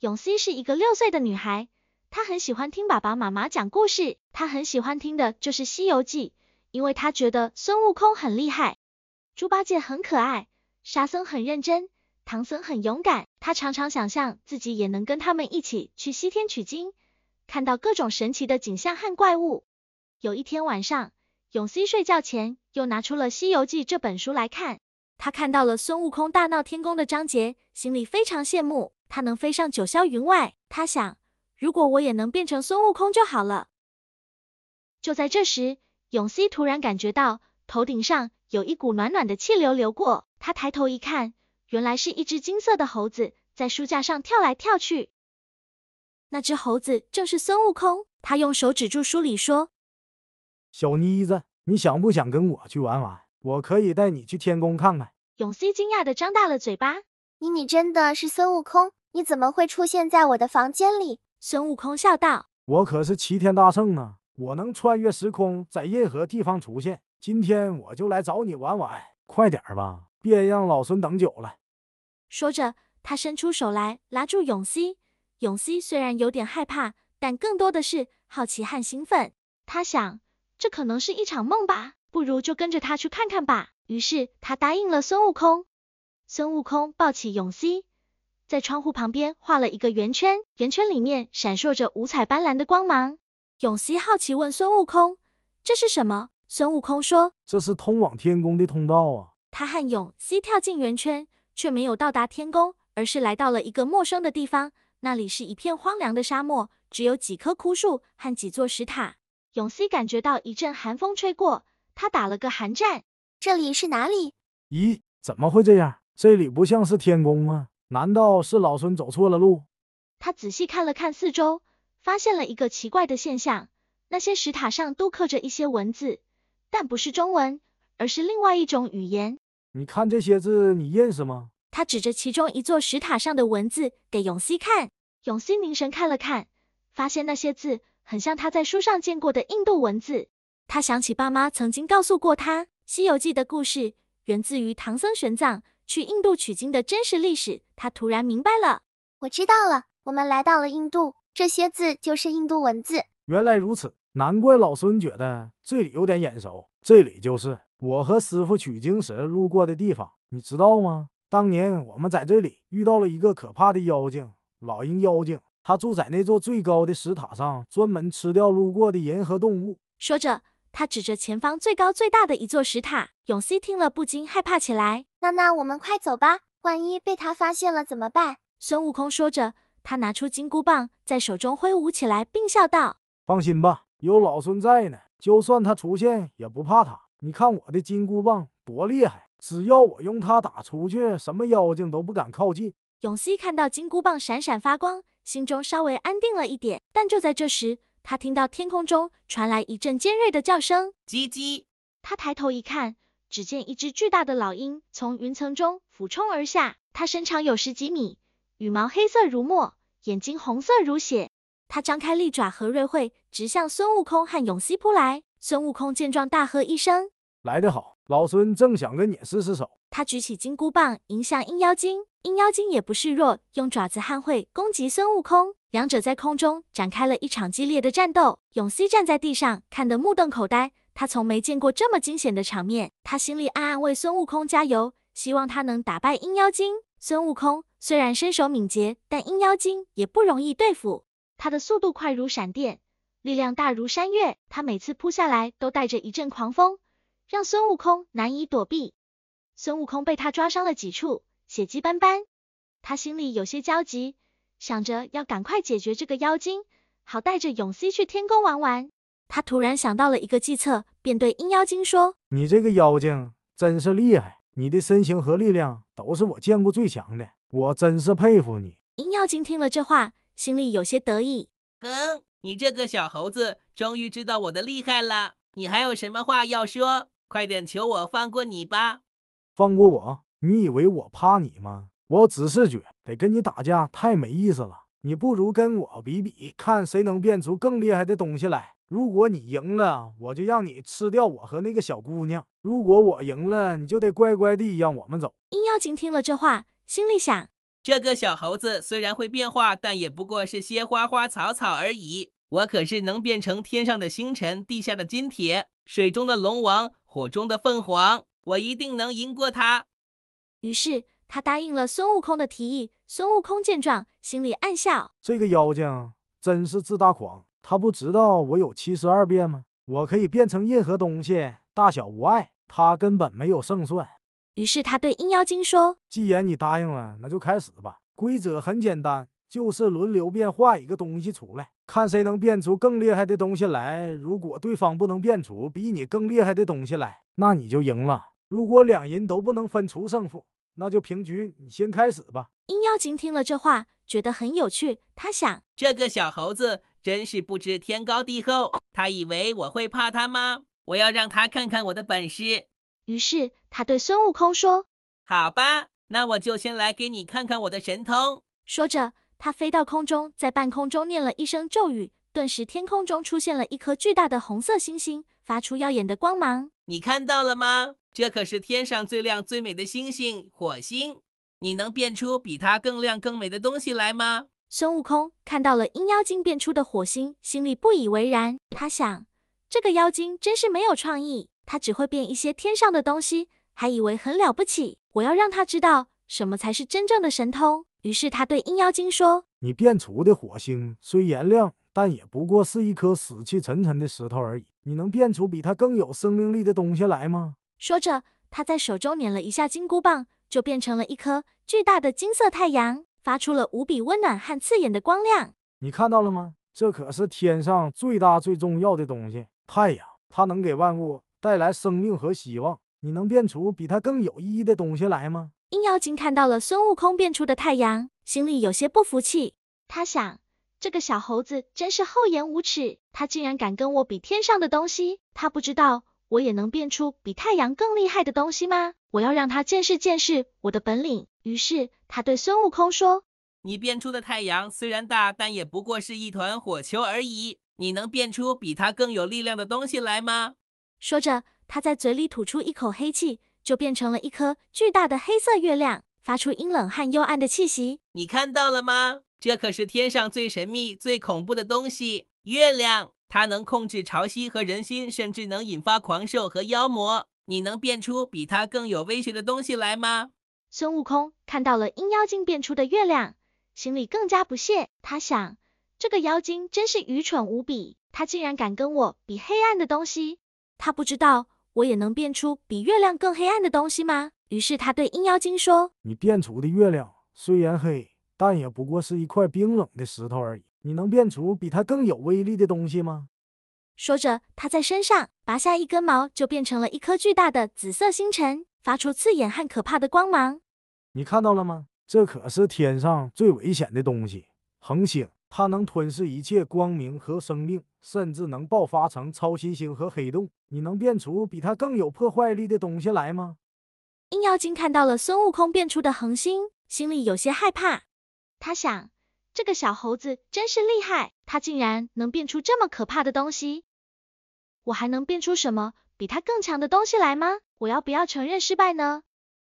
永熙是一个六岁的女孩，她很喜欢听爸爸妈妈讲故事，她很喜欢听的就是《西游记》，因为她觉得孙悟空很厉害，猪八戒很可爱，沙僧很认真，唐僧很勇敢。她常常想象自己也能跟他们一起去西天取经，看到各种神奇的景象和怪物。有一天晚上，永熙睡觉前又拿出了《西游记》这本书来看，他看到了孙悟空大闹天宫的章节，心里非常羡慕。他能飞上九霄云外，他想，如果我也能变成孙悟空就好了。就在这时，永熙突然感觉到头顶上有一股暖暖的气流流过，他抬头一看，原来是一只金色的猴子在书架上跳来跳去。那只猴子正是孙悟空，他用手指住书里说：“小妮子，你想不想跟我去玩玩？我可以带你去天宫看看。”永熙惊讶的张大了嘴巴：“你你真的是孙悟空？”你怎么会出现在我的房间里？孙悟空笑道：“我可是齐天大圣啊，我能穿越时空，在任何地方出现。今天我就来找你玩玩，快点吧，别让老孙等久了。”说着，他伸出手来拉住永熙。永熙虽然有点害怕，但更多的是好奇和兴奋。他想，这可能是一场梦吧，不如就跟着他去看看吧。于是他答应了孙悟空。孙悟空抱起永熙。在窗户旁边画了一个圆圈，圆圈里面闪烁着五彩斑斓的光芒。永熙好奇问孙悟空：“这是什么？”孙悟空说：“这是通往天宫的通道啊。”他和永熙跳进圆圈，却没有到达天宫，而是来到了一个陌生的地方。那里是一片荒凉的沙漠，只有几棵枯树和几座石塔。永熙感觉到一阵寒风吹过，他打了个寒战。这里是哪里？咦，怎么会这样？这里不像是天宫吗？难道是老孙走错了路？他仔细看了看四周，发现了一个奇怪的现象：那些石塔上都刻着一些文字，但不是中文，而是另外一种语言。你看这些字，你认识吗？他指着其中一座石塔上的文字给永熙看。永熙凝神看了看，发现那些字很像他在书上见过的印度文字。他想起爸妈曾经告诉过他，《西游记》的故事源自于唐僧玄奘。去印度取经的真实历史，他突然明白了。我知道了，我们来到了印度，这些字就是印度文字。原来如此，难怪老孙觉得这里有点眼熟。这里就是我和师傅取经时路过的地方，你知道吗？当年我们在这里遇到了一个可怕的妖精——老鹰妖精，它住在那座最高的石塔上，专门吃掉路过的人和动物。说着。他指着前方最高最大的一座石塔，永熙听了不禁害怕起来。那那我们快走吧，万一被他发现了怎么办？孙悟空说着，他拿出金箍棒在手中挥舞起来，并笑道：“放心吧，有老孙在呢，就算他出现也不怕他。你看我的金箍棒多厉害，只要我用它打出去，什么妖精都不敢靠近。”永熙看到金箍棒闪闪发光，心中稍微安定了一点。但就在这时，他听到天空中传来一阵尖锐的叫声，叽叽。他抬头一看，只见一只巨大的老鹰从云层中俯冲而下。它身长有十几米，羽毛黑色如墨，眼睛红色如血。它张开利爪和锐喙，直向孙悟空和永熙扑来。孙悟空见状，大喝一声：“来得好！老孙正想跟你试试手。”他举起金箍棒迎向鹰妖精，鹰妖精也不示弱，用爪子和喙攻击孙悟空。两者在空中展开了一场激烈的战斗。永熙站在地上，看得目瞪口呆。他从没见过这么惊险的场面。他心里暗暗为孙悟空加油，希望他能打败鹰妖精。孙悟空虽然身手敏捷，但鹰妖精也不容易对付。他的速度快如闪电，力量大如山岳。他每次扑下来都带着一阵狂风，让孙悟空难以躲避。孙悟空被他抓伤了几处，血迹斑斑。他心里有些焦急。想着要赶快解决这个妖精，好带着永熙去天宫玩玩。他突然想到了一个计策，便对阴妖精说：“你这个妖精真是厉害，你的身形和力量都是我见过最强的，我真是佩服你。”阴妖精听了这话，心里有些得意：“嗯，你这个小猴子终于知道我的厉害了。你还有什么话要说？快点求我放过你吧！放过我？你以为我怕你吗？”我只是觉得跟你打架太没意思了，你不如跟我比比，看谁能变出更厉害的东西来。如果你赢了，我就让你吃掉我和那个小姑娘；如果我赢了，你就得乖乖地让我们走。阴妖精听了这话，心里想：这个小猴子虽然会变化，但也不过是些花花草草而已。我可是能变成天上的星辰、地下的金铁、水中的龙王、火中的凤凰，我一定能赢过他。于是他答应了孙悟空的提议。孙悟空见状，心里暗笑：这个妖精真是自大狂，他不知道我有七十二变吗？我可以变成任何东西，大小无碍，他根本没有胜算。于是他对阴妖精说：“既然你答应了，那就开始吧。规则很简单，就是轮流变化一个东西出来，看谁能变出更厉害的东西来。如果对方不能变出比你更厉害的东西来，那你就赢了。如果两人都不能分出胜负，那就平局。你先开始吧。”阴妖精听了这话，觉得很有趣。他想：这个小猴子真是不知天高地厚，他以为我会怕他吗？我要让他看看我的本事。于是他对孙悟空说：“好吧，那我就先来给你看看我的神通。”说着，他飞到空中，在半空中念了一声咒语，顿时天空中出现了一颗巨大的红色星星，发出耀眼的光芒。你看到了吗？这可是天上最亮最美的星星——火星。你能变出比它更亮更美的东西来吗？孙悟空看到了阴妖精变出的火星，心里不以为然。他想，这个妖精真是没有创意。他只会变一些天上的东西，还以为很了不起。我要让他知道什么才是真正的神通。于是他对阴妖精说：“你变出的火星虽颜亮，但也不过是一颗死气沉沉的石头而已。你能变出比它更有生命力的东西来吗？”说着，他在手中捻了一下金箍棒，就变成了一颗巨大的金色太阳，发出了无比温暖和刺眼的光亮。你看到了吗？这可是天上最大最重要的东西——太阳，它能给万物。带来生命和希望，你能变出比它更有意义的东西来吗？阴妖精看到了孙悟空变出的太阳，心里有些不服气。他想，这个小猴子真是厚颜无耻，他竟然敢跟我比天上的东西。他不知道我也能变出比太阳更厉害的东西吗？我要让他见识见识我的本领。于是他对孙悟空说：“你变出的太阳虽然大，但也不过是一团火球而已。你能变出比它更有力量的东西来吗？”说着，他在嘴里吐出一口黑气，就变成了一颗巨大的黑色月亮，发出阴冷和幽暗的气息。你看到了吗？这可是天上最神秘、最恐怖的东西——月亮。它能控制潮汐和人心，甚至能引发狂兽和妖魔。你能变出比它更有威胁的东西来吗？孙悟空看到了阴妖精变出的月亮，心里更加不屑。他想，这个妖精真是愚蠢无比，他竟然敢跟我比黑暗的东西。他不知道我也能变出比月亮更黑暗的东西吗？于是他对阴妖精说：“你变出的月亮虽然黑，但也不过是一块冰冷的石头而已。你能变出比它更有威力的东西吗？”说着，他在身上拔下一根毛，就变成了一颗巨大的紫色星辰，发出刺眼和可怕的光芒。你看到了吗？这可是天上最危险的东西——恒星。它能吞噬一切光明和生命，甚至能爆发成超新星和黑洞。你能变出比它更有破坏力的东西来吗？阴妖精看到了孙悟空变出的恒星，心里有些害怕。他想，这个小猴子真是厉害，他竟然能变出这么可怕的东西。我还能变出什么比他更强的东西来吗？我要不要承认失败呢？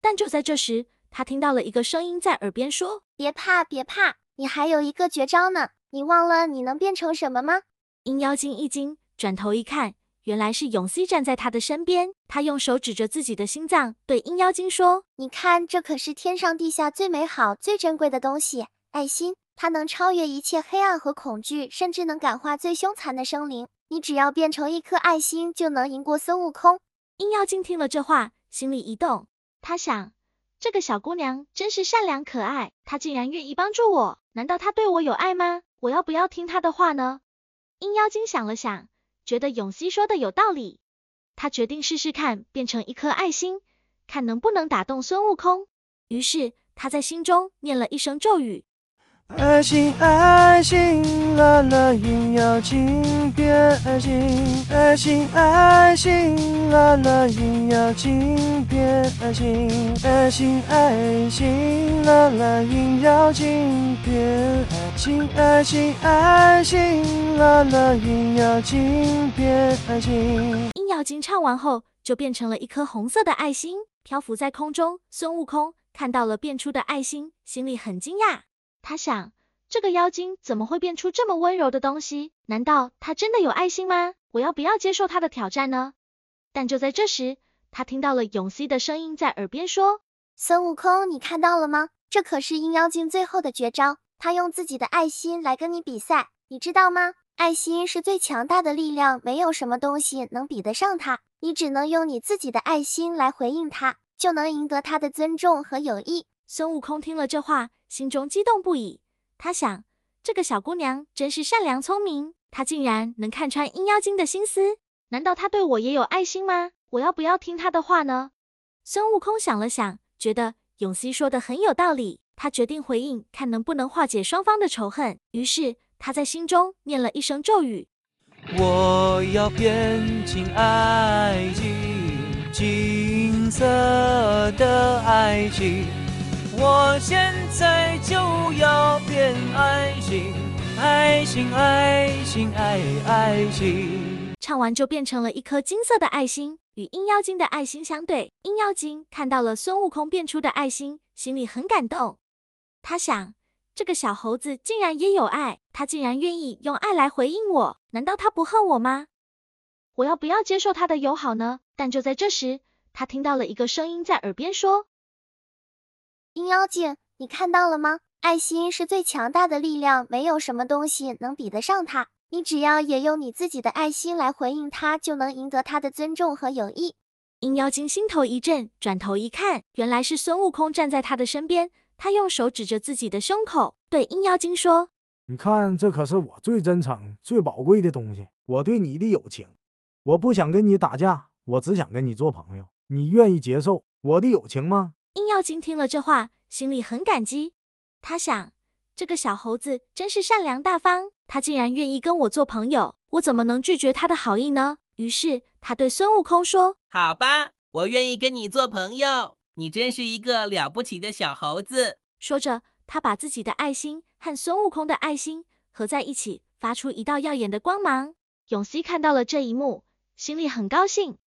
但就在这时，他听到了一个声音在耳边说：“别怕，别怕。”你还有一个绝招呢，你忘了你能变成什么吗？阴妖精一惊，转头一看，原来是永 C 站在他的身边。他用手指着自己的心脏，对阴妖精说：“你看，这可是天上地下最美好、最珍贵的东西——爱心。它能超越一切黑暗和恐惧，甚至能感化最凶残的生灵。你只要变成一颗爱心，就能赢过孙悟空。”阴妖精听了这话，心里一动，他想。这个小姑娘真是善良可爱，她竟然愿意帮助我，难道她对我有爱吗？我要不要听她的话呢？阴妖精想了想，觉得永熙说的有道理，他决定试试看，变成一颗爱心，看能不能打动孙悟空。于是他在心中念了一声咒语。爱心，爱心，啦啦云妖精变爱心。爱心，爱心，啦啦云妖精变爱心。爱心，爱心，啦啦云妖精变爱心。爱心，爱心，啦啦云妖精变爱心。阴妖精唱完后，就变成了一颗红色的爱心，漂浮在空中。孙悟空。看到了变出的爱心，心里很惊讶。他想，这个妖精怎么会变出这么温柔的东西？难道他真的有爱心吗？我要不要接受他的挑战呢？但就在这时，他听到了永熙的声音在耳边说：“孙悟空，你看到了吗？这可是阴妖精最后的绝招，他用自己的爱心来跟你比赛，你知道吗？爱心是最强大的力量，没有什么东西能比得上它。你只能用你自己的爱心来回应他，就能赢得他的尊重和友谊。”孙悟空听了这话，心中激动不已。他想，这个小姑娘真是善良聪明，她竟然能看穿阴妖精的心思。难道她对我也有爱心吗？我要不要听她的话呢？孙悟空想了想，觉得永熙说的很有道理，他决定回应，看能不能化解双方的仇恨。于是他在心中念了一声咒语：“我要变进爱情，金色的爱情。”我现在就要变爱心，爱心，爱心，爱爱心。唱完就变成了一颗金色的爱心，与阴妖精的爱心相对。阴妖精看到了孙悟空变出的爱心，心里很感动。他想，这个小猴子竟然也有爱，他竟然愿意用爱来回应我，难道他不恨我吗？我要不要接受他的友好呢？但就在这时，他听到了一个声音在耳边说。阴妖精，你看到了吗？爱心是最强大的力量，没有什么东西能比得上它。你只要也用你自己的爱心来回应他，就能赢得他的尊重和友谊。阴妖精心头一震，转头一看，原来是孙悟空站在他的身边。他用手指着自己的胸口，对阴妖精说：“你看，这可是我最真诚、最宝贵的东西，我对你的友情。我不想跟你打架，我只想跟你做朋友。你愿意接受我的友情吗？”阴妖精听了这话，心里很感激。他想，这个小猴子真是善良大方，他竟然愿意跟我做朋友，我怎么能拒绝他的好意呢？于是他对孙悟空说：“好吧，我愿意跟你做朋友。你真是一个了不起的小猴子。”说着，他把自己的爱心和孙悟空的爱心合在一起，发出一道耀眼的光芒。永熙看到了这一幕，心里很高兴。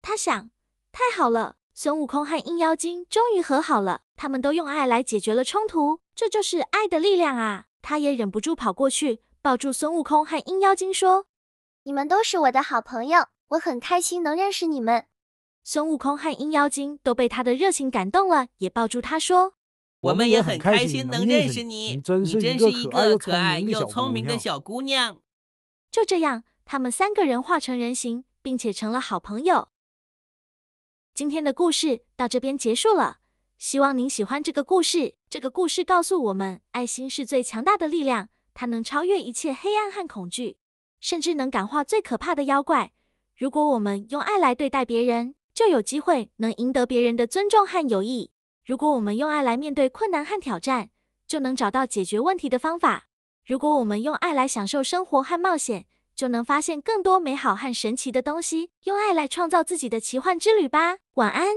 他想，太好了。孙悟空和阴妖精终于和好了，他们都用爱来解决了冲突，这就是爱的力量啊！他也忍不住跑过去，抱住孙悟空和阴妖精，说：“你们都是我的好朋友，我很开心能认识你们。”孙悟空和阴妖精都被他的热情感动了，也抱住他说：“我们也很开心能认识你，你真是一个可爱又聪明的小姑娘。”就这样，他们三个人化成人形，并且成了好朋友。今天的故事到这边结束了，希望您喜欢这个故事。这个故事告诉我们，爱心是最强大的力量，它能超越一切黑暗和恐惧，甚至能感化最可怕的妖怪。如果我们用爱来对待别人，就有机会能赢得别人的尊重和友谊。如果我们用爱来面对困难和挑战，就能找到解决问题的方法。如果我们用爱来享受生活和冒险，就能发现更多美好和神奇的东西，用爱来创造自己的奇幻之旅吧。晚安。